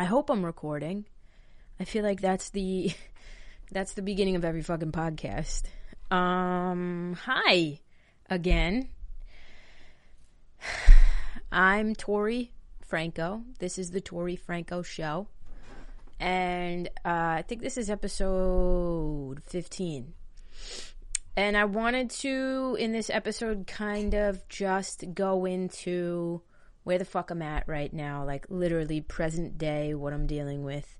I hope I'm recording. I feel like that's the that's the beginning of every fucking podcast. Um, hi again. I'm Tori Franco. This is the Tori Franco show. And uh, I think this is episode 15. And I wanted to, in this episode, kind of just go into where the fuck I'm at right now, like literally present day, what I'm dealing with.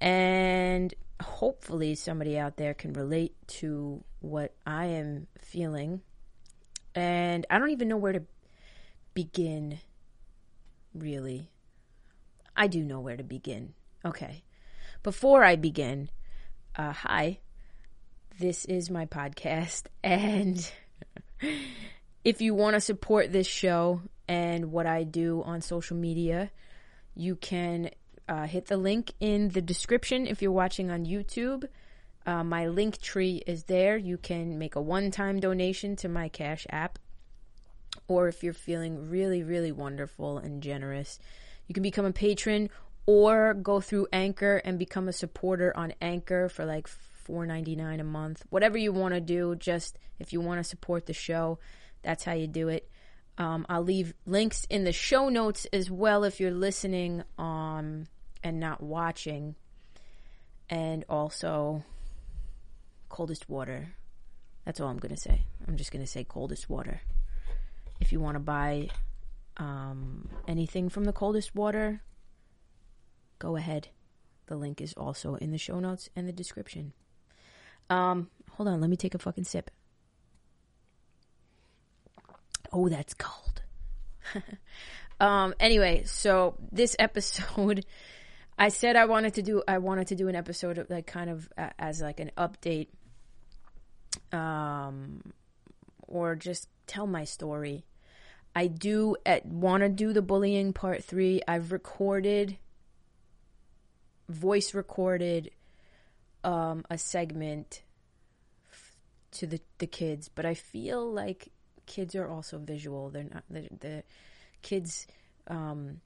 And hopefully somebody out there can relate to what I am feeling. And I don't even know where to begin, really. I do know where to begin. Okay. Before I begin, uh, hi. This is my podcast. And if you want to support this show and what I do on social media, you can uh, hit the link in the description if you're watching on YouTube. Uh, my link tree is there. You can make a one time donation to my Cash app. Or if you're feeling really, really wonderful and generous, you can become a patron or go through Anchor and become a supporter on Anchor for like $4.99 a month. Whatever you want to do, just if you want to support the show, that's how you do it. Um, I'll leave links in the show notes as well if you're listening um, and not watching. And also, coldest water. That's all I'm going to say. I'm just going to say coldest water. If you want to buy um, anything from the coldest water, go ahead. The link is also in the show notes and the description. Um, hold on, let me take a fucking sip. Oh, that's cold. um, anyway, so this episode, I said I wanted to do, I wanted to do an episode of like kind of uh, as like an update, um, or just tell my story. I do want to do the bullying part three. I've recorded, voice recorded, um, a segment to the the kids, but I feel like kids are also visual. They're not the, the kids' um,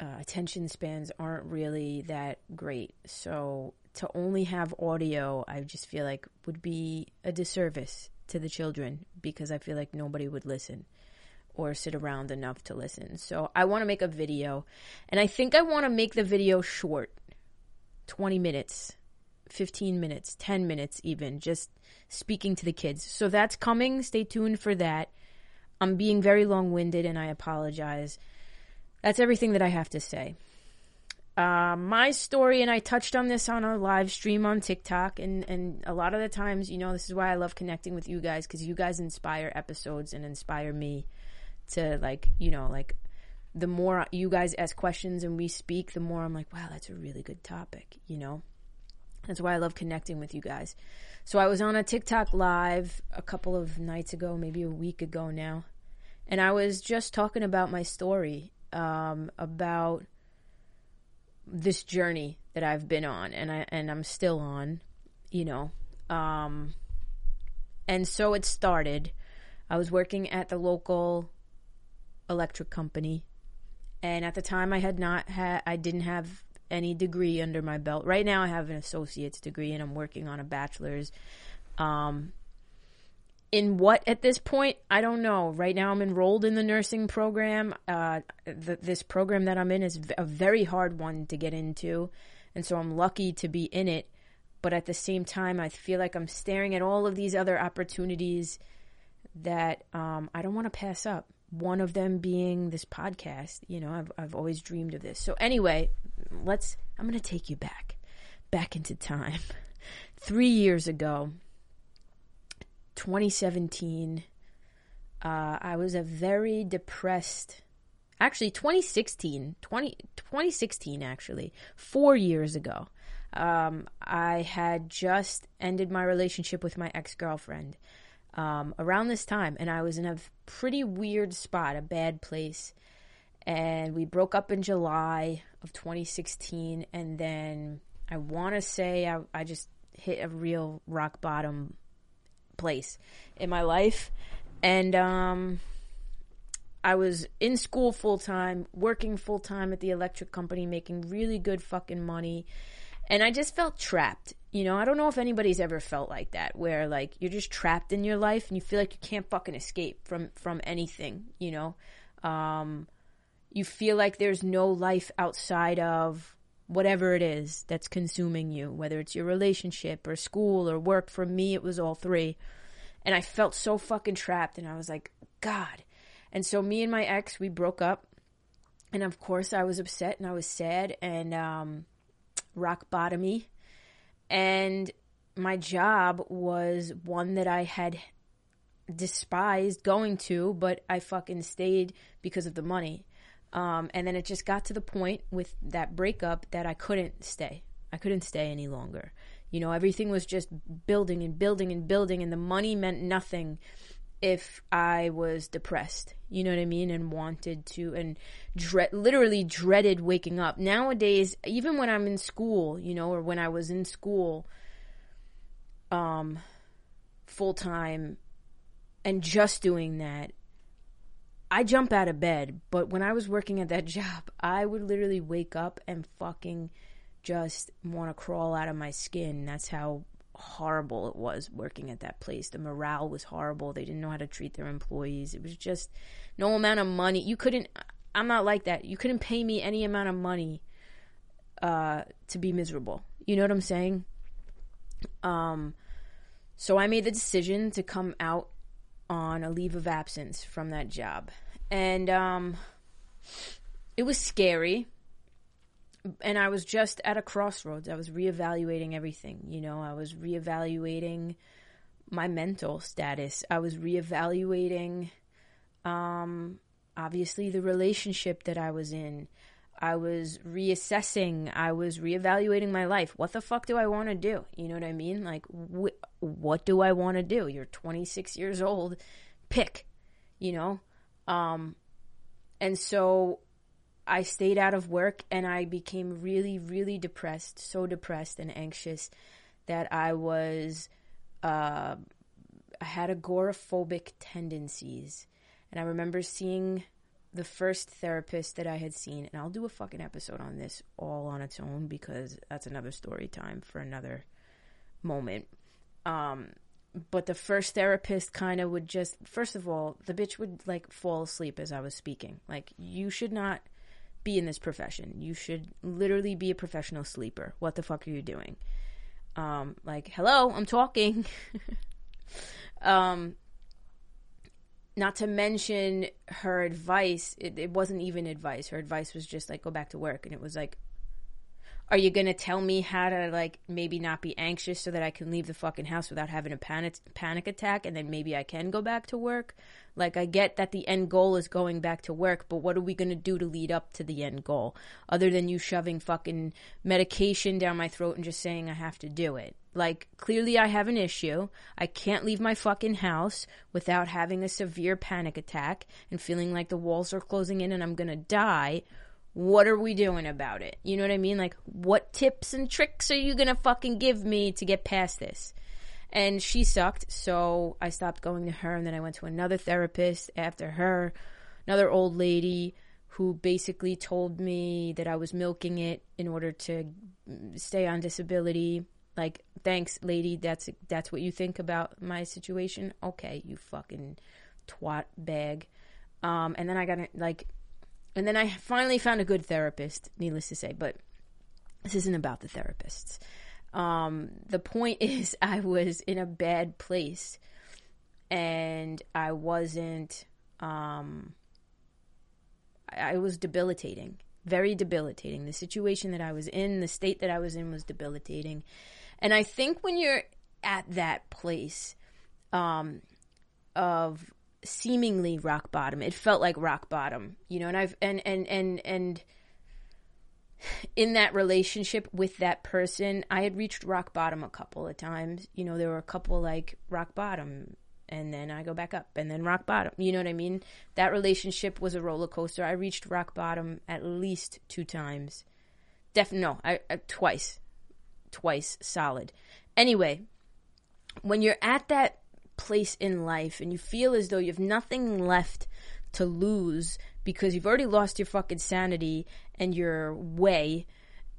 uh, attention spans aren't really that great. So to only have audio, I just feel like would be a disservice to the children because I feel like nobody would listen or sit around enough to listen. So I want to make a video, and I think I want to make the video short, twenty minutes. 15 minutes, 10 minutes even, just speaking to the kids. So that's coming. Stay tuned for that. I'm being very long winded and I apologize. That's everything that I have to say. Uh, my story, and I touched on this on a live stream on TikTok, and, and a lot of the times, you know, this is why I love connecting with you guys because you guys inspire episodes and inspire me to, like, you know, like, the more you guys ask questions and we speak, the more I'm like, wow, that's a really good topic, you know? That's why I love connecting with you guys. So I was on a TikTok live a couple of nights ago, maybe a week ago now, and I was just talking about my story, um, about this journey that I've been on, and I and I'm still on, you know. Um, and so it started. I was working at the local electric company, and at the time I had not had, I didn't have any degree under my belt. Right now, I have an associate's degree and I'm working on a bachelor's. Um, in what at this point? I don't know. Right now, I'm enrolled in the nursing program. Uh, the, this program that I'm in is a very hard one to get into, and so I'm lucky to be in it. But at the same time, I feel like I'm staring at all of these other opportunities that um, I don't want to pass up one of them being this podcast. You know, I've I've always dreamed of this. So anyway, let's I'm going to take you back back into time. 3 years ago, 2017, uh, I was a very depressed actually 2016 20, 2016 actually 4 years ago. Um, I had just ended my relationship with my ex-girlfriend um, around this time, and I was in a pretty weird spot, a bad place. And we broke up in July of 2016, and then I want to say I, I just hit a real rock bottom place in my life, and um, I was in school full time, working full time at the electric company, making really good fucking money. And I just felt trapped. You know, I don't know if anybody's ever felt like that, where like you're just trapped in your life and you feel like you can't fucking escape from from anything. You know, um, you feel like there's no life outside of whatever it is that's consuming you, whether it's your relationship or school or work. For me, it was all three. And I felt so fucking trapped. And I was like, God. And so me and my ex, we broke up. And of course, I was upset and I was sad and um, rock bottomy. And my job was one that I had despised going to, but I fucking stayed because of the money. Um, and then it just got to the point with that breakup that I couldn't stay. I couldn't stay any longer. You know, everything was just building and building and building, and the money meant nothing if I was depressed. You know what I mean? And wanted to, and dread, literally dreaded waking up. Nowadays, even when I'm in school, you know, or when I was in school, um, full time, and just doing that, I jump out of bed, but when I was working at that job, I would literally wake up and fucking just want to crawl out of my skin. That's how horrible it was working at that place. The morale was horrible. They didn't know how to treat their employees. It was just no amount of money. You couldn't I'm not like that. You couldn't pay me any amount of money uh, to be miserable. You know what I'm saying? Um so I made the decision to come out on a leave of absence from that job. And um, it was scary. And I was just at a crossroads. I was reevaluating everything. You know, I was reevaluating my mental status. I was reevaluating, um, obviously, the relationship that I was in. I was reassessing. I was reevaluating my life. What the fuck do I want to do? You know what I mean? Like, wh- what do I want to do? You're 26 years old. Pick, you know? Um, and so I stayed out of work and I became really, really depressed, so depressed and anxious that I was, uh, I had agoraphobic tendencies. And I remember seeing the first therapist that I had seen, and I'll do a fucking episode on this all on its own because that's another story time for another moment. Um, but the first therapist kind of would just, first of all, the bitch would like fall asleep as I was speaking. Like, you should not be in this profession. You should literally be a professional sleeper. What the fuck are you doing? Um, like, hello, I'm talking. um, not to mention her advice it, it, wasn't even advice. Her advice was just like go back to work. And it was like are you going to tell me how to like maybe not be anxious so that I can leave the fucking house without having a panic panic attack and then maybe I can go back to work? Like I get that the end goal is going back to work but what are we going to do to lead up to the end goal? Other than you shoving fucking medication down my throat and just saying I have to do it like, clearly I have an issue. I can't leave my fucking house without having a severe panic attack and feeling like the walls are closing in and I'm gonna die. What are we doing about it? You know what I mean? Like, what tips and tricks are you gonna fucking give me to get past this? And she sucked, so I stopped going to her and then I went to another therapist after her, another old lady who basically told me that I was milking it in order to stay on disability like, thanks, lady. That's that's what you think about my situation. Okay, you fucking twat bag. Um, and then I got like, and then I finally found a good therapist. Needless to say, but this isn't about the therapists. Um, the point is, I was in a bad place, and I wasn't. Um, I, I was debilitating, very debilitating. The situation that I was in, the state that I was in, was debilitating and I think when you're at that place um, of seemingly rock bottom, it felt like rock bottom, you know, and I've, and, and, and, and, in that relationship with that person, I had reached rock bottom a couple of times. You know, there were a couple like rock bottom and then I go back up and then rock bottom. You know what I mean? That relationship was a roller coaster. I reached rock bottom at least two times. Definitely, no, I, I twice twice solid. Anyway, when you're at that place in life and you feel as though you have nothing left to lose because you've already lost your fucking sanity and your way,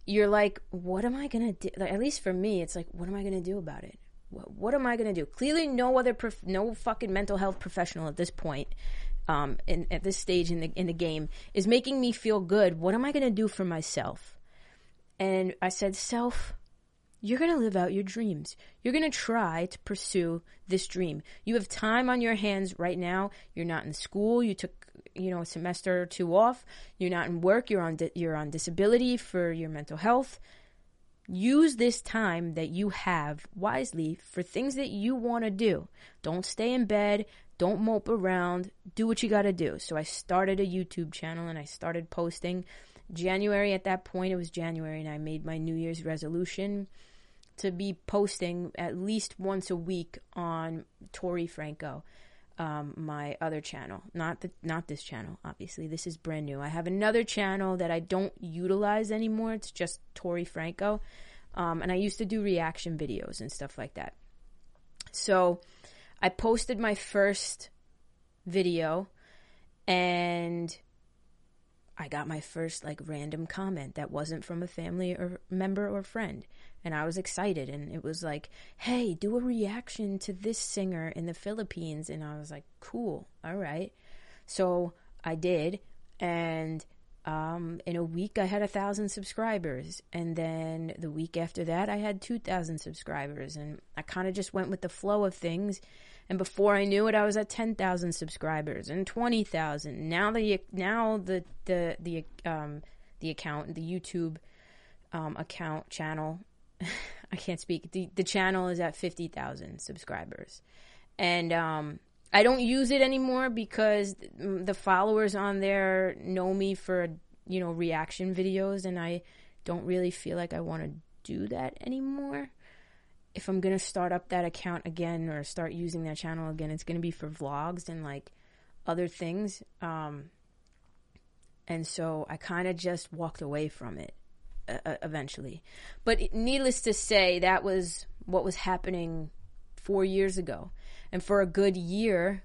you're like, what am I gonna do? Like, at least for me, it's like, what am I gonna do about it? What, what am I gonna do? Clearly, no other, prof- no fucking mental health professional at this point, um, in, at this stage in the in the game, is making me feel good. What am I gonna do for myself? And I said, self, you're going to live out your dreams. You're going to try to pursue this dream. You have time on your hands right now. You're not in school. You took, you know, a semester or two off. You're not in work. You're on di- you're on disability for your mental health. Use this time that you have wisely for things that you want to do. Don't stay in bed. Don't mope around. Do what you got to do. So I started a YouTube channel and I started posting January at that point, it was January, and I made my New Year's resolution to be posting at least once a week on Tori Franco, um, my other channel. Not the not this channel, obviously. This is brand new. I have another channel that I don't utilize anymore. It's just Tori Franco, um, and I used to do reaction videos and stuff like that. So, I posted my first video, and I got my first like random comment that wasn't from a family or member or friend. And I was excited and it was like, "Hey, do a reaction to this singer in the Philippines." And I was like, "Cool. All right." So, I did and um, in a week I had a thousand subscribers, and then the week after that I had two thousand subscribers, and I kind of just went with the flow of things, and before I knew it, I was at ten thousand subscribers and twenty thousand. Now the now the the the um the account the YouTube um account channel. I can't speak. The the channel is at fifty thousand subscribers, and um I don't use it anymore because the followers on there know me for you know reaction videos, and I don't really feel like I want to do that anymore if I'm gonna start up that account again or start using that channel again, it's gonna be for vlogs and like other things. Um, and so I kind of just walked away from it uh, eventually. But needless to say, that was what was happening four years ago. And for a good year,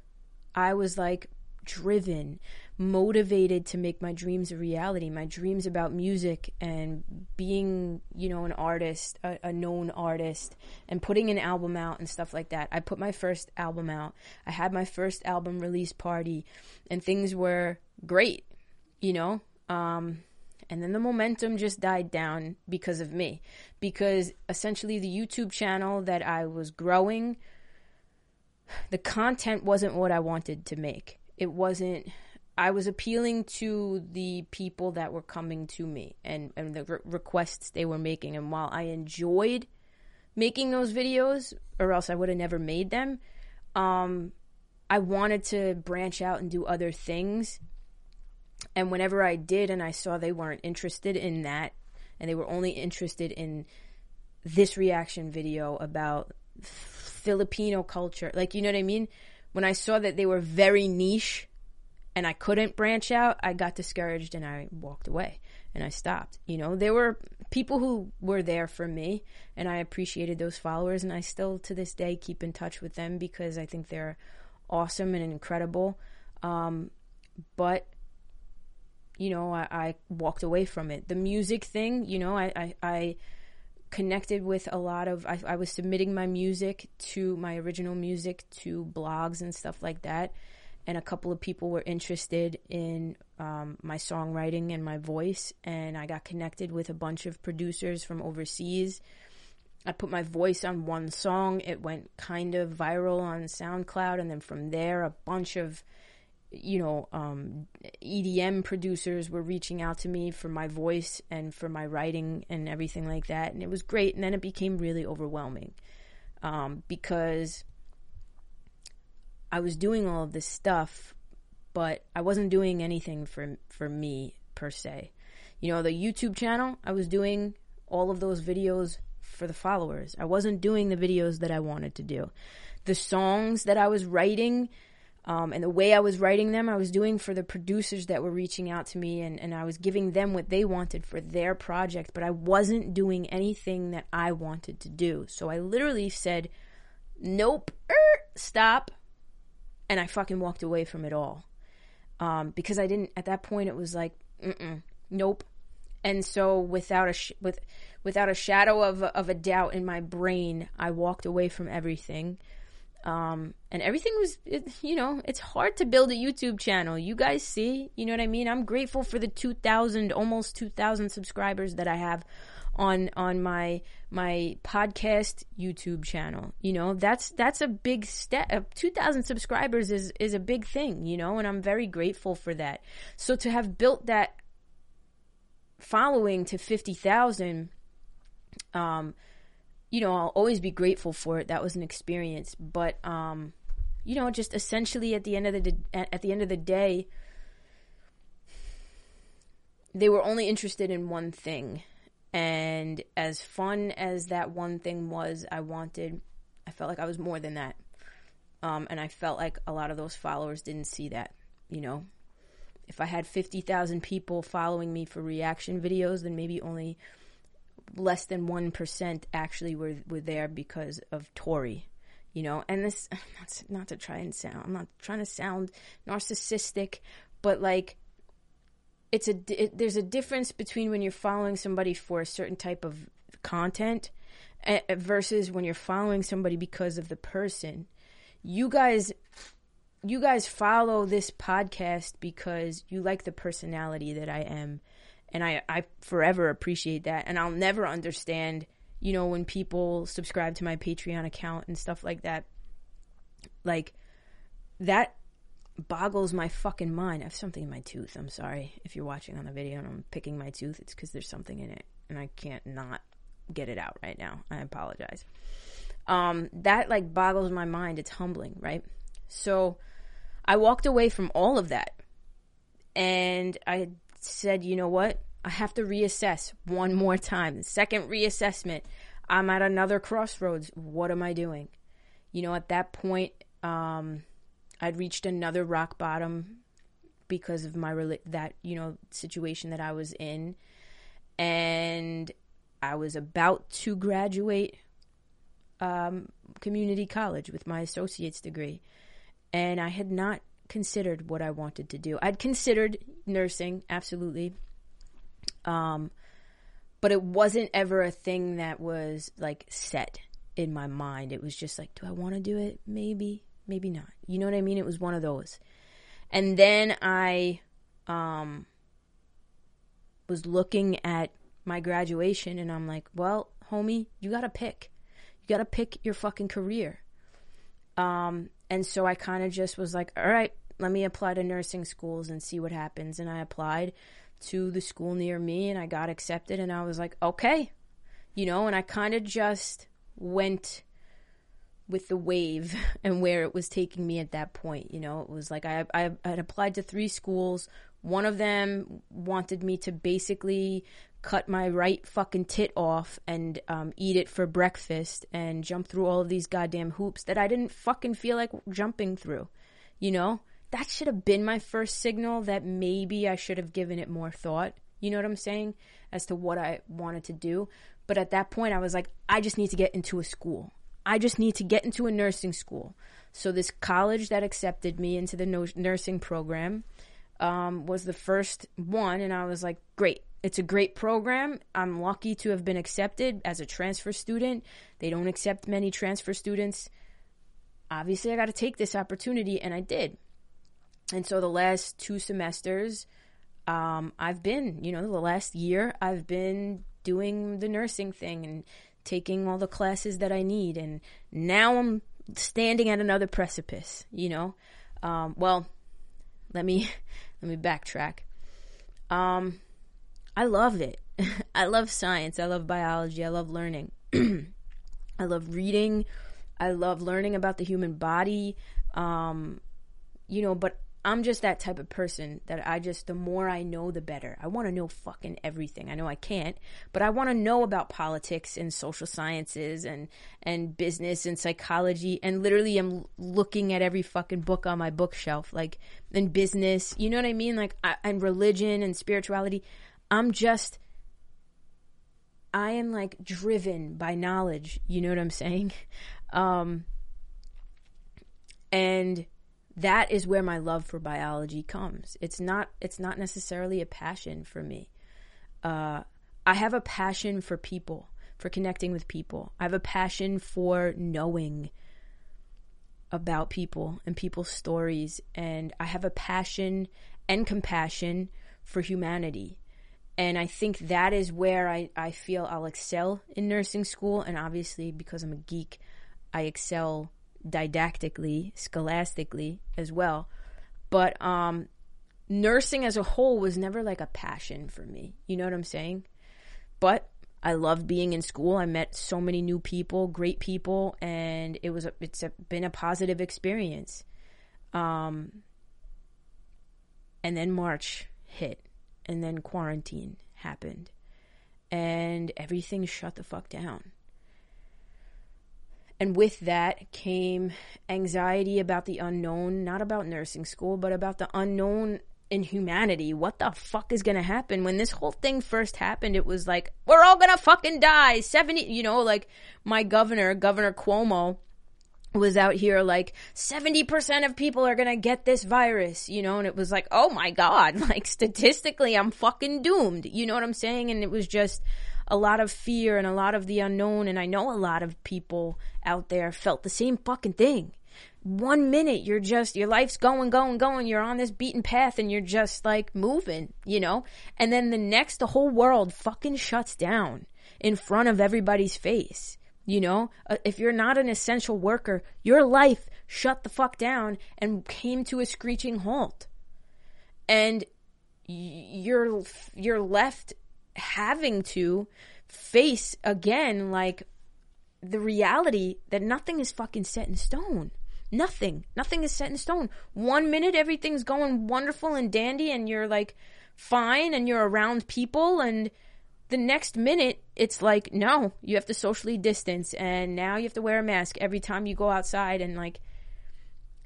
I was like driven motivated to make my dreams a reality. My dreams about music and being you know an artist a, a, known artist and putting an album out and stuff like that. I put my first album out. I had my first album release party and things were great you know? Um, and then the momentum just died down because of me. Because essentially the youtube channel that i was growing the content wasn't what i wanted to make. It wasn't I was appealing to the people that were coming to me and, and the re- requests they were making. And while I enjoyed making those videos, or else I would have never made them, um, I wanted to branch out and do other things. And whenever I did, and I saw they weren't interested in that, and they were only interested in this reaction video about Filipino culture, like, you know what I mean? When I saw that they were very niche and I couldn't branch out, I got discouraged and I walked away and I stopped. You know, there were people who were there for me and I appreciated those followers and I still to this day keep in touch with them because I think they're awesome and incredible. Um, but you know, I, I, walked away from it. The music thing, you know, I, I, I connected with a lot of I, I was submitting my music to my original music to blogs and stuff like that and a couple of people were interested in um, my songwriting and my voice and i got connected with a bunch of producers from overseas. I put my voice on one song. It went kind of viral on soundcloud and then from there a bunch of you know um, edm producers were reaching out to me for my voice and for my writing and everything like that and it was great and then it became really overwhelming um, because I was doing all of this stuff, but I wasn't doing anything for for me per se. You know, the YouTube channel, I was doing all of those videos for the followers. I wasn't doing the videos that I wanted to do. The songs that I was writing um, and the way I was writing them, I was doing for the producers that were reaching out to me and, and I was giving them what they wanted for their project, but I wasn't doing anything that I wanted to do. So I literally said, nope, er, stop, and I fucking walked away from it all. um, because I didn't at that point. It was like, nope. And so, without a sh- with without a shadow of of a doubt in my brain, I walked away from everything. Um, and everything was, it, you know, it's hard to build a YouTube channel. You guys see, you know what I mean? I'm grateful for the 2,000, almost 2,000 subscribers that I have on on my my podcast YouTube channel. You know, that's that's a big step. Uh, 2000 subscribers is is a big thing, you know, and I'm very grateful for that. So to have built that following to 50,000 um you know, I'll always be grateful for it. That was an experience, but um you know, just essentially at the end of the at the end of the day they were only interested in one thing and as fun as that one thing was, I wanted, I felt like I was more than that. Um, and I felt like a lot of those followers didn't see that, you know. If I had 50,000 people following me for reaction videos, then maybe only less than 1% actually were, were there because of Tori, you know. And this, not, not to try and sound, I'm not trying to sound narcissistic, but like, it's a it, there's a difference between when you're following somebody for a certain type of content eh, eh, versus when you're following somebody because of the person. You guys you guys follow this podcast because you like the personality that I am and I I forever appreciate that and I'll never understand, you know, when people subscribe to my Patreon account and stuff like that. Like that boggles my fucking mind. I have something in my tooth. I'm sorry if you're watching on the video and I'm picking my tooth. It's because there's something in it and I can't not get it out right now. I apologize. Um, that like boggles my mind. It's humbling, right? So I walked away from all of that and I said, you know what? I have to reassess one more time. The second reassessment, I'm at another crossroads. What am I doing? You know, at that point, um, I'd reached another rock bottom because of my that you know situation that I was in, and I was about to graduate um, community college with my associate's degree, and I had not considered what I wanted to do. I'd considered nursing, absolutely, um, but it wasn't ever a thing that was like set in my mind. It was just like, do I want to do it? Maybe, maybe not. You know what I mean? It was one of those. And then I um was looking at my graduation and I'm like, well, homie, you got to pick. You got to pick your fucking career. Um and so I kind of just was like, all right, let me apply to nursing schools and see what happens. And I applied to the school near me and I got accepted and I was like, okay. You know, and I kind of just went with the wave and where it was taking me at that point. You know, it was like I, I, had applied to three schools. One of them wanted me to basically cut my right fucking tit off and um, eat it for breakfast and jump through all of these goddamn hoops that I didn't fucking feel like jumping through. You know, that should have been my first signal that maybe I should have given it more thought. You know what I'm saying? As to what I wanted to do. But at that point, I was like, I just need to get into a school. I just need to get into a nursing school. So this college that accepted me into the nursing program um, was the first one, and I was like, great. It's a great program. I'm lucky to have been accepted as a transfer student. They don't accept many transfer students. Obviously, I got to take this opportunity, and I did. And so the last two semesters, um, I've been, you know, the last year, I've been doing the nursing thing and taking all the classes that I need, and now I'm standing at another precipice. You know, um, well, let me let me backtrack. Um, I love it. I love science. I love biology. I love learning. I love reading. I love learning about the human body. Um, you know, but I'm just that type of person that I just, the more I know, the better. I want to know fucking everything. I know I can't, but I want to know about politics and social sciences and, and business and psychology. And literally, I'm looking at every fucking book on my bookshelf, like in business, you know what I mean? Like, I, and religion and spirituality. I'm just, I am like driven by knowledge. You know what I'm saying? Um, and that is where my love for biology comes. It's not it's not necessarily a passion for me. Uh, I have a passion for people, for connecting with people. I have a passion for knowing about people and people's stories, and I have a passion and compassion for humanity. And I think that is where I, I feel I'll excel in nursing school. And obviously, because I'm a geek, I excel didactically, scholastically as well. But um, nursing as a whole was never like a passion for me. You know what I'm saying? But I loved being in school. I met so many new people, great people, and it was a, it's a, been a positive experience. Um, and then March hit, and then quarantine happened, and everything shut the fuck down. And with that came anxiety about the unknown, not about nursing school, but about the unknown in humanity. What the fuck is to happen? When this whole thing first happened, it was like, we're all to fucking die. 70, you know, like my governor, Governor Cuomo, was out here like 70% of people are to get this virus, you know, and it was like, oh my God, like statistically, I'm fucking doomed. You know what I'm saying? And it was just, a lot of fear and a lot of the unknown. And I know a lot of people out there felt the same fucking thing. One minute you're just, your life's going, going, going. You're on this beaten path and you're just like moving, you know? And then the next, the whole world fucking shuts down in front of everybody's face. You know, uh, if you're not an essential worker, your life shut the fuck down and came to a screeching halt. And you're you're left having to face again like the reality that nothing is fucking set in stone. Nothing. Nothing is set in stone. One minute everything's going wonderful and dandy and you're like fine and you're around people and the next minute it's like no, you have to socially distance and now you have to wear a mask every time you go outside and like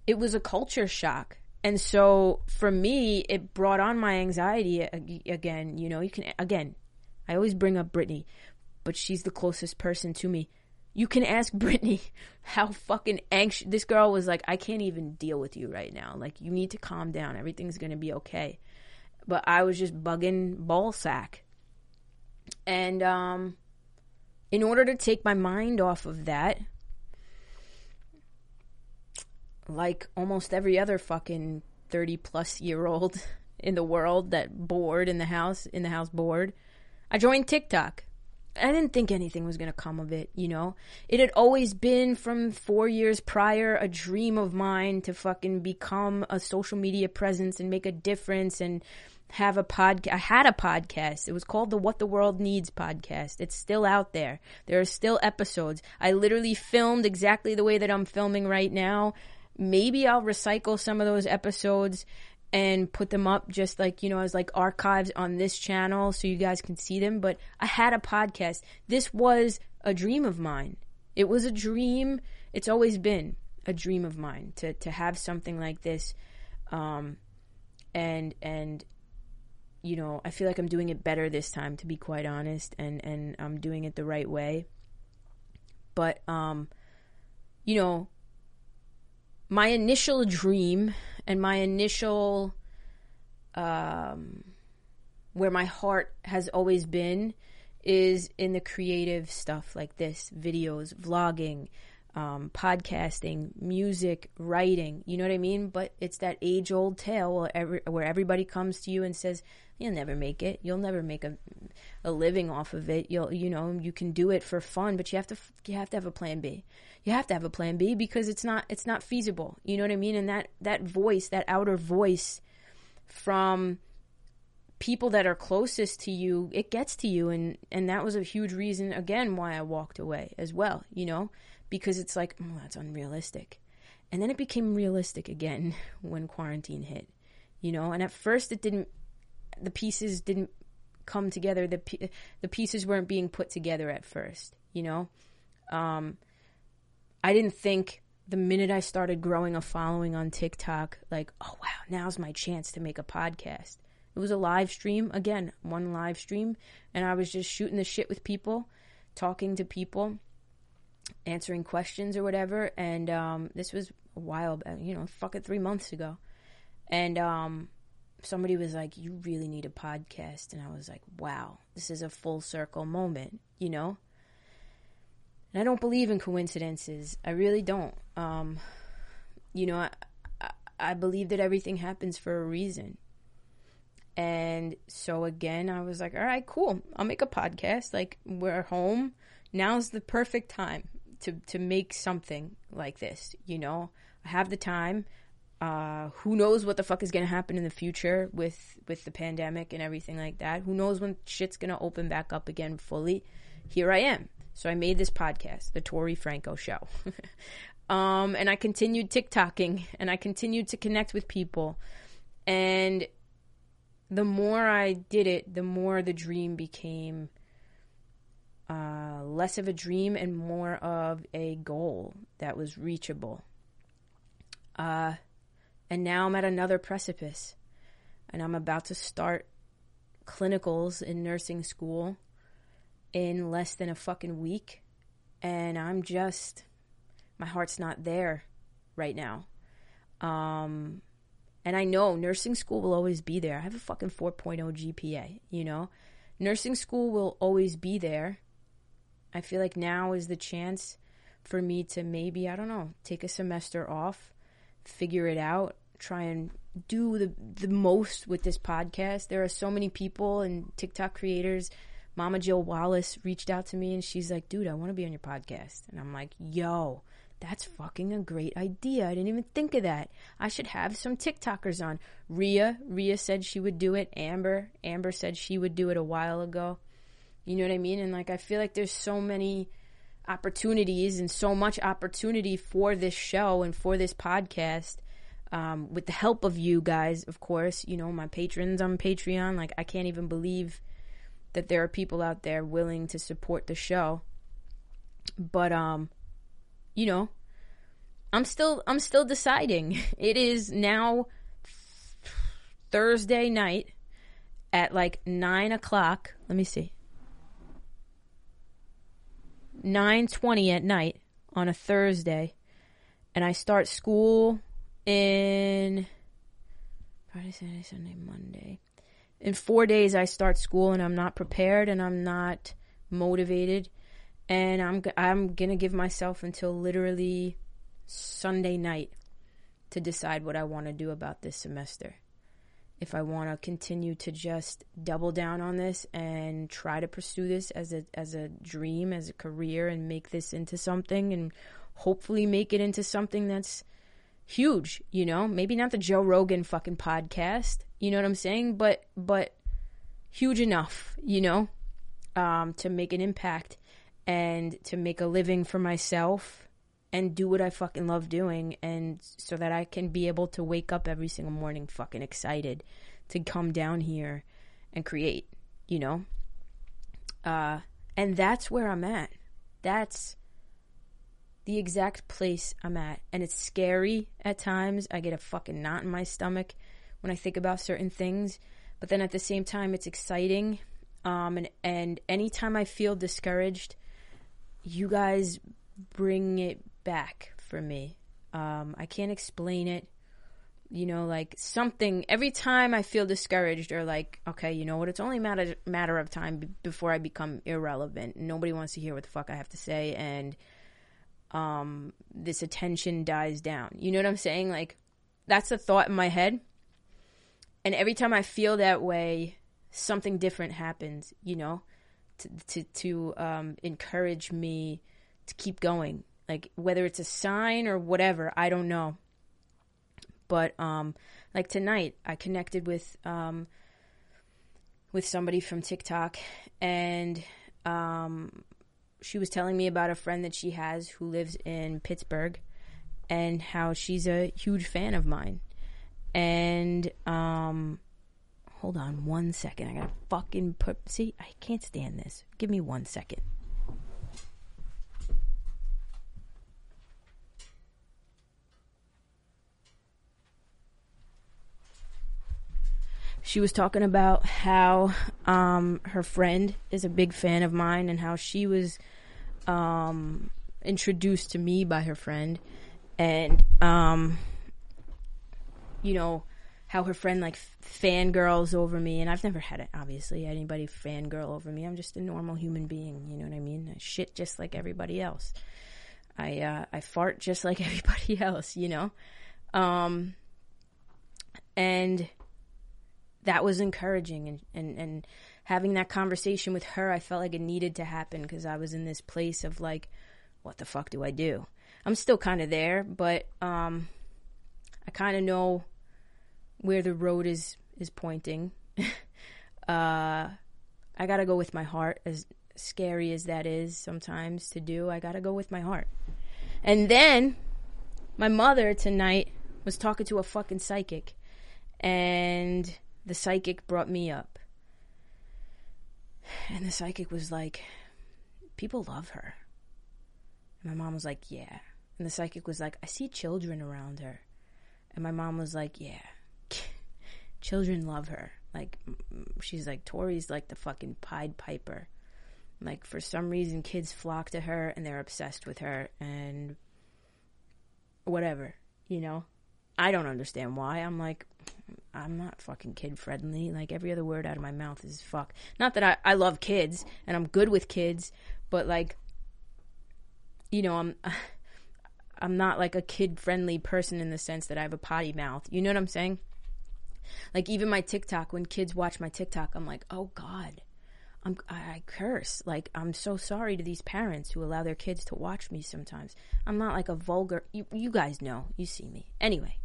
it was a culture shock. And so for me, it brought on my anxiety again. You know, you can, again, I always bring up Brittany, but she's the closest person to me. You can ask Brittany how fucking anxious this girl was like, I can't even deal with you right now. Like, you need to calm down. Everything's going to be okay. But I was just bugging ball sack. And, um, in order to take my mind off of that, like almost every other fucking 30 plus year old in the world that bored in the house, in the house bored, I joined TikTok. I didn't think anything was going to come of it, you know? It had always been from four years prior a dream of mine to fucking become a social media presence and make a difference and have a podcast. I had a podcast. It was called the What the World Needs podcast. It's still out there. There are still episodes. I literally filmed exactly the way that I'm filming right now maybe I'll recycle some of those episodes and put them up just like, you know, as like archives on this channel so you guys can see them. But I had a podcast. This was a dream of mine. It was a dream. It's always been a dream of mine to, to have something like this. Um, and, and, you know, I feel like I'm doing it better this time, to be quite honest, and, and I'm doing it the right way. But, um, you know, my initial dream and my initial um, where my heart has always been is in the creative stuff like this videos vlogging um, podcasting music writing you know what i mean but it's that age old tale where, every, where everybody comes to you and says you'll never make it you'll never make a, a living off of it you'll you know you can do it for fun but you have to you have to have a plan b you have to have a plan B because it's not it's not feasible. You know what I mean? And that that voice, that outer voice from people that are closest to you, it gets to you and and that was a huge reason again why I walked away as well, you know? Because it's like, oh, that's unrealistic. And then it became realistic again when quarantine hit. You know, and at first it didn't the pieces didn't come together. The the pieces weren't being put together at first, you know? Um I didn't think the minute I started growing a following on TikTok, like, oh wow, now's my chance to make a podcast. It was a live stream, again, one live stream, and I was just shooting the shit with people, talking to people. Answering questions or whatever. And um, this was a while, you know, fucking three months ago. And um, somebody was like, "You really need a podcast," and I was like, "Wow, this is a full circle moment," you know. And I don't believe in coincidences. I really don't. Um, you know, I, I, I believe that everything happens for a reason. And so again, I was like, all right, cool. I'll make a podcast. Like we're home. Now's the perfect time to to make something like this, you know. I have the time. Uh, who knows what the fuck is gonna happen in the future with with the pandemic and everything like that? Who knows when shit's gonna open back up again fully? Here I am. So I made this podcast, the Tori Franco Show. um, and I continued TikToking and I continued to connect with people. And the more I did it, the more the dream became uh, less of a dream and more of a goal that was reachable. Uh, and now I'm at another precipice, and I'm about to start clinicals in nursing school in less than a fucking week. And I'm just, my heart's not there right now. Um, and I know nursing school will always be there. I have a fucking 4.0 GPA, you know? Nursing school will always be there. I feel like now is the chance for me to maybe, I don't know, take a semester off, figure it out, try and do the the most with this podcast. There are so many people and TikTok creators Mama Jill Wallace reached out to me and she's like, dude, I want to be on your podcast. And I'm like, yo, that's fucking a great idea. I didn't even think of that. I should have some TikTokers on. Ria, Ria said she would do it. Amber, Amber said she would do it a while ago. You know what I mean? And like, I feel like there's so many opportunities and so much opportunity for this show and for this podcast. Um, with the help of you guys, of course, you know, my patrons on Patreon. Like, I can't even believe that there are people out there willing to support the show. But um you know, I'm still I'm still deciding. It is now Thursday night at like nine o'clock. Let me see. Nine twenty at night on a Thursday, and I start school in Friday, Saturday, Sunday, Monday in four days I start school and I'm not prepared and I'm not motivated and I'm I'm gonna give myself until literally Sunday night to decide what I want to do about this semester. If I want to continue to just double down on this and try to pursue this as a as a dream, as a career, and make this into something, and hopefully make it into something that's huge, you know, maybe not the Joe Rogan fucking podcast, you know what I'm saying, but but huge enough, you know, um, to make an impact and to make a living for myself and do what I fucking love doing and so that I can be able to wake up every single morning fucking excited to come down here and create, you know? Uh and that's where I'm at. That's the exact place I'm at. And it's scary at times. I get a fucking knot in my stomach when I think about certain things. But then at the same time, it's exciting. Um, and, and anytime I feel discouraged, you guys bring it back for me. Um, I can't explain it. You know, like something, every time I feel discouraged or like, okay, you know what, it's only a matter, matter of time b- before I become irrelevant. Nobody wants to hear what the fuck I have to say. And, um, this attention dies down. You know what I'm saying? Like, that's the thought in my head. And every time I feel that way, something different happens, you know, to, to, to um, encourage me to keep going. Like, whether it's a sign or whatever, I don't know. But, um, like tonight, I connected with, um, with somebody from TikTok and, um, she was telling me about a friend that she has who lives in Pittsburgh and how she's a huge fan of mine. And um hold on one second. I gotta fucking put see, I can't stand this. Give me one second. She was talking about how um, her friend is a big fan of mine and how she was um, introduced to me by her friend, and um, you know how her friend like fangirls over me, and I've never had it. Obviously, anybody fangirl over me. I'm just a normal human being. You know what I mean? I shit just like everybody else. I uh, I fart just like everybody else. You know, um, and that was encouraging, and and and having that conversation with her, I felt like it needed to happen because I was in this place of like, what the fuck do I do? I'm still kind of there, but um, I kind of know where the road is is pointing. uh, I gotta go with my heart, as scary as that is sometimes to do. I gotta go with my heart. And then my mother tonight was talking to a fucking psychic, and the psychic brought me up. And the psychic was like, People love her. And my mom was like, Yeah. And the psychic was like, I see children around her. And my mom was like, Yeah. children love her. Like, she's like, Tori's like the fucking Pied Piper. Like, for some reason, kids flock to her and they're obsessed with her and whatever, you know? I don't understand why. I'm like, I'm not fucking kid friendly. Like every other word out of my mouth is fuck. Not that I, I love kids and I'm good with kids, but like, you know, I'm, I'm not like a kid friendly person in the sense that I have a potty mouth. You know what I'm saying? Like even my TikTok, when kids watch my TikTok, I'm like, oh God, I'm, I curse. Like, I'm so sorry to these parents who allow their kids to watch me sometimes. I'm not like a vulgar, you, you guys know, you see me. Anyway,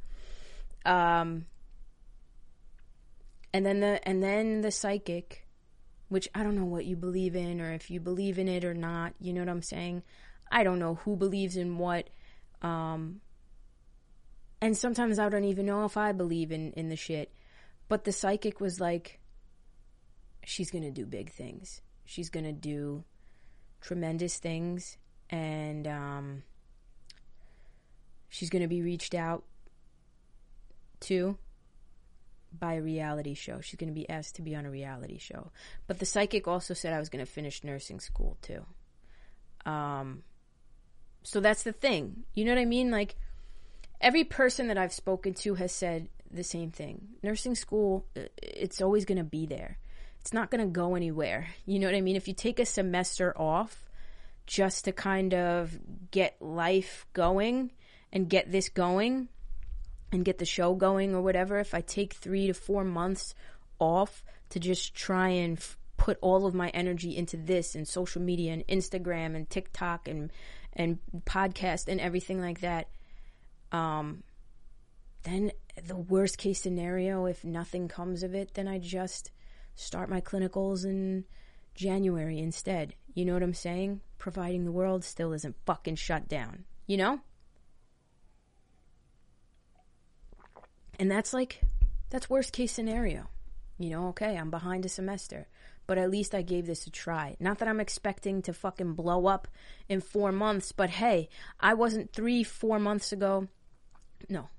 um, and then the and then the psychic which I don't know what you believe in or if you believe in it or not. You know what I'm saying? I don't know who believes in what. Um, and sometimes I don't even know if I believe in, in the shit. But the psychic was like, she's to do big things. She's to do tremendous things. And um, she's to be reached out to by a reality show. She's going to be asked to be on a reality show. But the psychic also said I was going to finish nursing school too. Um, so that's the thing. You know what I mean? Like every person that I've spoken to has said the same thing. Nursing school, it's always going to be there. It's not going to go anywhere. You know what I mean? If you take a semester off just to kind of get life going and get this going, and get the show going or whatever, if I take three to four months off to just try and f- put all of my energy into this and social media and Instagram and TikTok and and podcast and everything like that, um, then the worst case scenario, if nothing comes of it, then I just start my clinicals in January instead. You know what I'm saying? Providing the world still isn't fucking shut down. You know? And that's like, that's worst case scenario. You know, okay, I'm behind a semester, but at least I gave this a try. Not that I'm expecting to fucking blow up in four months, but hey, I wasn't three, four months ago. No,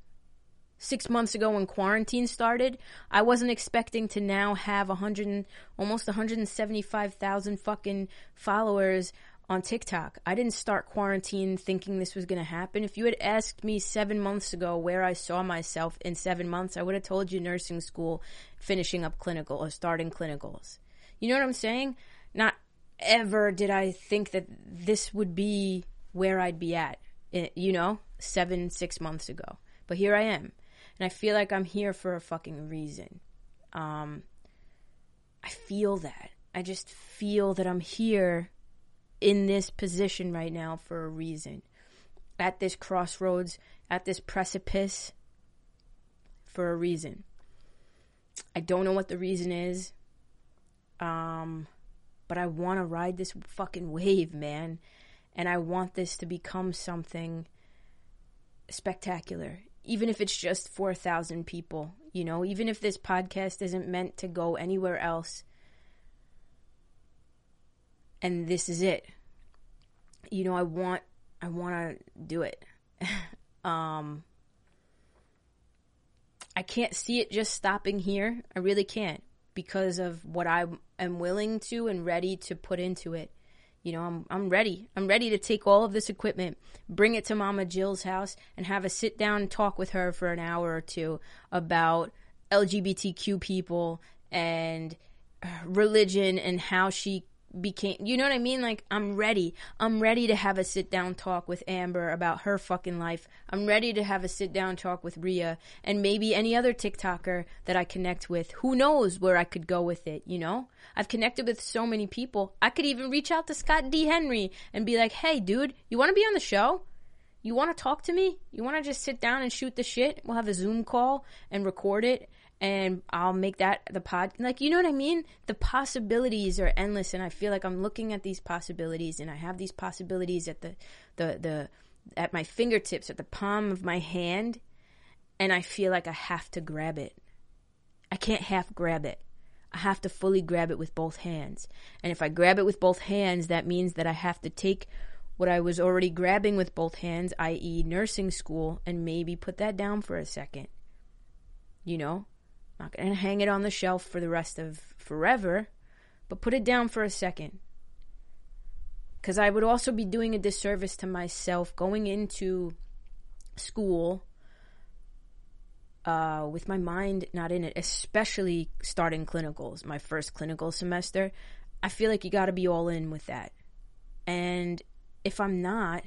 six months ago when quarantine started, I wasn't expecting to now have a hundred, almost 175,000 fucking followers on TikTok. I didn't start quarantine thinking this was going to happen. If you had asked me seven months ago where I saw myself in seven months, I would have told you nursing school, finishing up clinical or starting clinicals. You know what I'm saying? Not ever did I think that this would be where I'd be at, you know, seven, six months ago. But here I am. And I feel like I'm here for a fucking reason. Um, I feel that. I just feel that I'm here in this position right now for a reason. At this crossroads, at this precipice for a reason. I don't know what the reason is. Um, but I want to ride this fucking wave, man. And I want this to become something spectacular. Even if it's just 4,000 people, you know, even if this podcast isn't meant to go anywhere else and this is it. You know, I want I want to do it. um I can't see it just stopping here. I really can't because of what I am willing to and ready to put into it. You know, I'm I'm ready. I'm ready to take all of this equipment, bring it to Mama Jill's house, and have a sit down talk with her for an hour or two about LGBTQ people and religion and how she became you know what I mean? Like I'm ready. I'm ready to have a sit down talk with Amber about her fucking life. I'm ready to have a sit down talk with Ria and maybe any other TikToker that I connect with. Who knows where I could go with it, you know? I've connected with so many people. I could even reach out to Scott D. Henry and be like, "Hey dude, you want to be on the show?" You want to talk to me? You want to just sit down and shoot the shit? We'll have a Zoom call and record it and I'll make that the pod. Like, you know what I mean? The possibilities are endless, and I feel like I'm looking at these possibilities, and I have these possibilities at the, the, the, at my fingertips, at the palm of my hand, and I feel like I have to grab it. I can't half grab it. I have to fully grab it with both hands. And if I grab it with both hands, that means that I have to take what I was already grabbing with both hands, i.e., nursing school, and maybe put that down for a second. You know? Not going to hang it on the shelf for the rest of forever, but put it down for a second. Because I would also be doing a disservice to myself going into school uh, with my mind not in it, especially starting clinicals, my first clinical semester. I feel like you got to be all in with that. And if I'm not,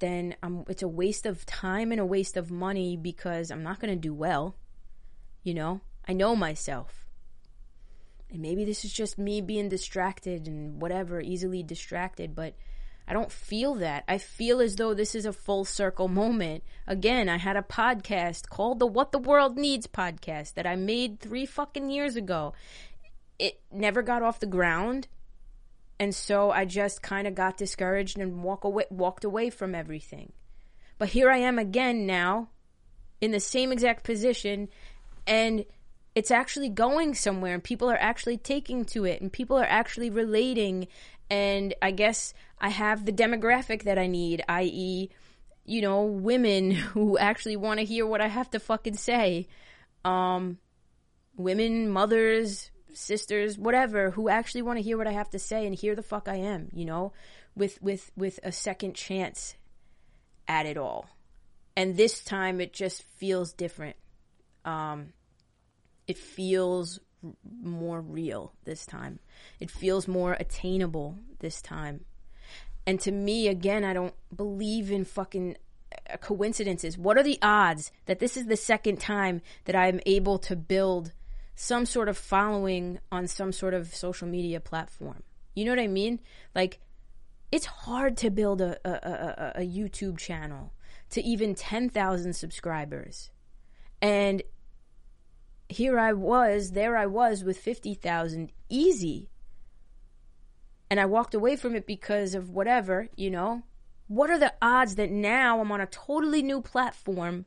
then I'm, it's a waste of time and a waste of money because I'm not going to do well. You know, I know myself. And maybe this is just me being distracted and whatever, easily distracted, but I don't feel that. I feel as though this is a full circle moment. Again, I had a podcast called the What the World Needs podcast that I made three fucking years ago. It never got off the ground and so I just kind of got discouraged and walk away, walked away from everything. But here I am again now in the same exact position and it's actually going somewhere and people are actually taking to it and people are actually relating and I guess I have the demographic that I need, i.e., you know, women who actually want to hear what I have to fucking say. Um, women, mothers, sisters, whatever, who actually want to hear what I have to say and hear the fuck I am, you know, with with with a second chance at it all. And this time it just feels different. Um it feels more real this time. It feels more attainable this time. And to me again, I don't believe in fucking uh, coincidences. What are the odds that this is the second time that I'm able to build some sort of following on some sort of social media platform. You know what I mean? Like, it's hard to build a, a, a, a YouTube channel to even 10,000 subscribers. And here I was, there I was with 50,000, easy. And I walked away from it because of whatever, you know? What are the odds that now I'm on a totally new platform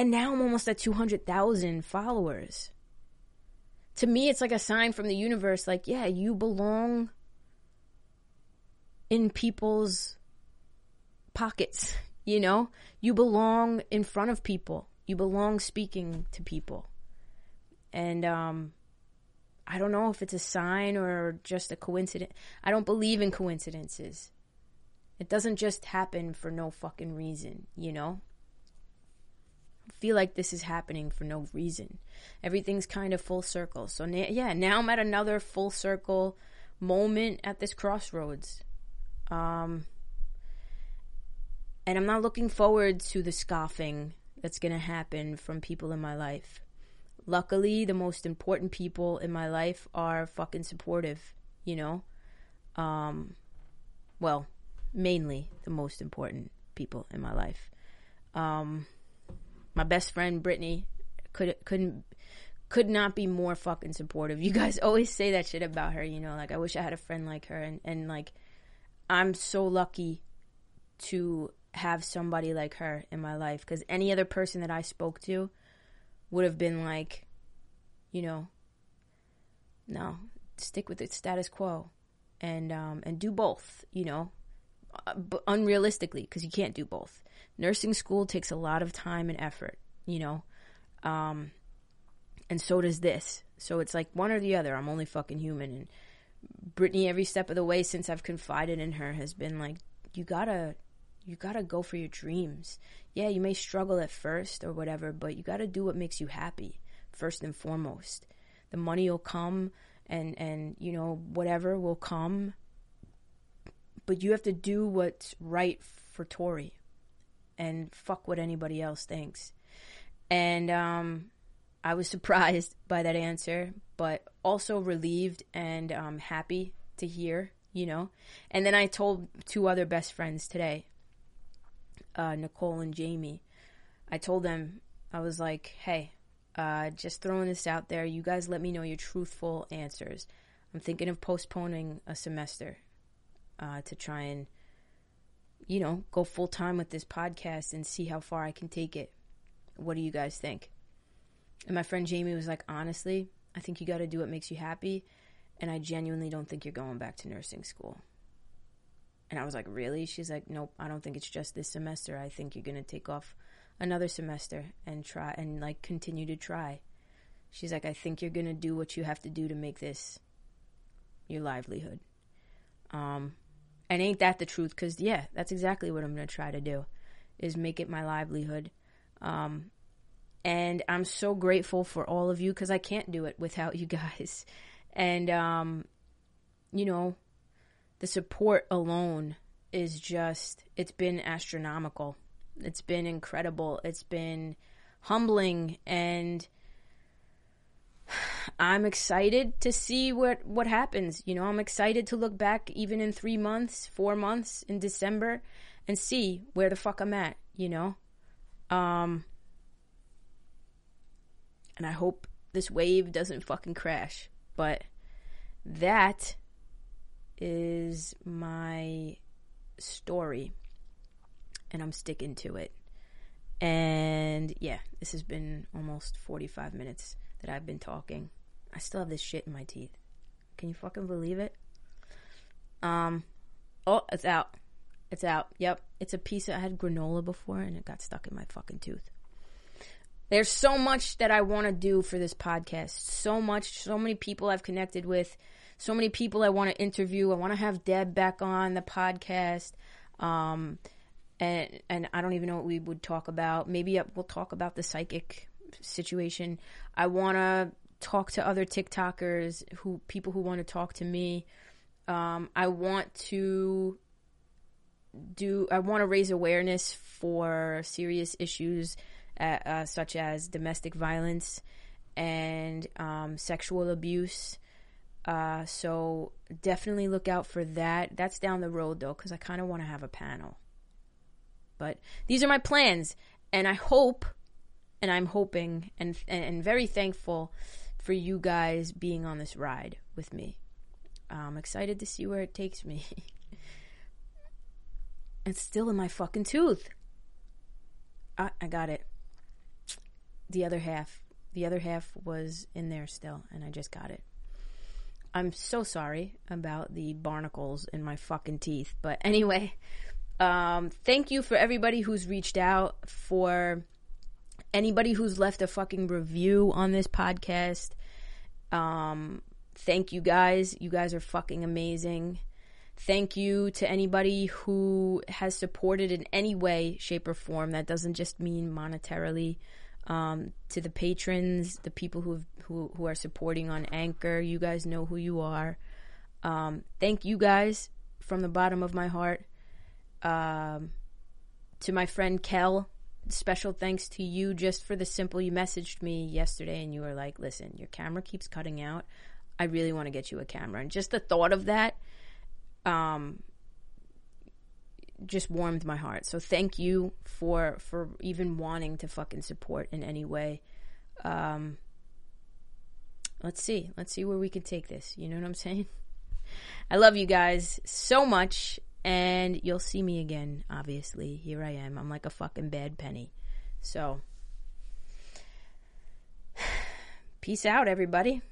and now I'm almost at 200,000 followers. To me, it's like a sign from the universe like, yeah, you belong in people's pockets, you know? You belong in front of people. You belong speaking to people. And um I don't know if it's a sign or just a coincidence. I don't believe in coincidences. It doesn't just happen for no fucking reason, you know? Feel like this is happening for no reason. Everything's kind of full circle. So na- yeah, now I'm at another full circle moment at this crossroads. Um, and I'm not looking forward to the scoffing that's going to happen from people in my life. Luckily, the most important people in my life are fucking supportive, you know? Um, well, mainly the most important people in my life. Um, my best friend Brittany could couldn't could not be more fucking supportive. You guys always say that shit about her, you know, like I wish I had a friend like her and, and like I'm so lucky to have somebody like her in my life cuz any other person that I spoke to would have been like you know no, stick with the status quo and um and do both, you know. Unrealistically cuz you can't do both nursing school takes a lot of time and effort, you know. Um, and so does this. So it's like one or the other. I'm only fucking human. And Brittany, every step of the way since I've confided in her, has been like, you gotta, you gotta go for your dreams. Yeah, you may struggle at first or whatever, but you gotta do what makes you happy first and foremost. The money will come, and and you know whatever will come, but you have to do what's right for Tori, and fuck what anybody else thinks. And um, I was surprised by that answer, but also relieved and um, happy to hear, you know. And then I told two other best friends today, uh, Nicole and Jamie. I told them, I was like, hey, uh, just throwing this out there. You guys let me know your truthful answers. I'm thinking of postponing a semester uh, to try and, you know, go full time with this podcast and see how far I can take it. What do you guys think? And my friend Jamie was like, honestly, I think you got to do what makes you happy. And I genuinely don't think you're going back to nursing school. And I was like, really? She's like, nope, I don't think it's just this semester. I think you're going to take off another semester and try and like continue to try. She's like, I think you're going to do what you have to do to make this your livelihood. Um, and ain't that the truth? Because, yeah, that's exactly what I'm going to try to do is make it my livelihood. Um, and I'm so grateful for all of you because I can't do it without you guys. And, um, you know, the support alone is just, it's been astronomical. It's been incredible. It's been humbling and I'm excited to see what what happens. You know, I'm excited to look back even in 3 months, 4 months in December and see where the fuck I'm at, you know? Um and I hope this wave doesn't fucking crash. But that is my story. And I'm sticking to it. And yeah, this has been almost 45 minutes that I've been talking. I still have this shit in my teeth. Can you fucking believe it? Um, oh, it's out. It's out. Yep. It's a piece of, I had granola before and it got stuck in my fucking tooth. There's so much that I want to do for this podcast. So much, so many people I've connected with, so many people I want to interview. I want to have Deb back on the podcast. Um, and and I don't even know what we would talk about. Maybe we'll talk about the psychic situation. I want to talk to other TikTokers who people who want to talk to me. Um, I want to do. I want to raise awareness for serious issues uh, uh, such as domestic violence and um, sexual abuse. Uh, so definitely look out for that. That's down the road though, because I kind of want to have a panel. But these are my plans, and I hope, and I'm hoping, and and very thankful for you guys being on this ride with me. I'm excited to see where it takes me. it's still in my fucking tooth. I, I got it the other half. The other half was in there still, and I just got it. I'm so sorry about the barnacles in my fucking teeth. But anyway, um, thank you for everybody who's reached out, for anybody who's left a fucking review on this podcast. Um, thank you guys. You guys are fucking amazing. Thank you to anybody who has supported in any way, shape, or form. That doesn't just mean monetarily um, to the patrons, the people who who who are supporting on Anchor. You guys know who you are. Um, thank you guys from the bottom of my heart. Um, to my friend Kel, special thanks to you just for the simple. You messaged me yesterday and you were like, "Listen, your camera keeps cutting out. I really want to get you a camera." And just the thought of that, um, just warmed my heart. So thank you for for even wanting to fucking support in any way. Um, let's see. Let's see where we can take this. You know what I'm saying? I love you guys so much and you'll see me again obviously. Here I am. I'm like a fucking bad penny. So peace out everybody.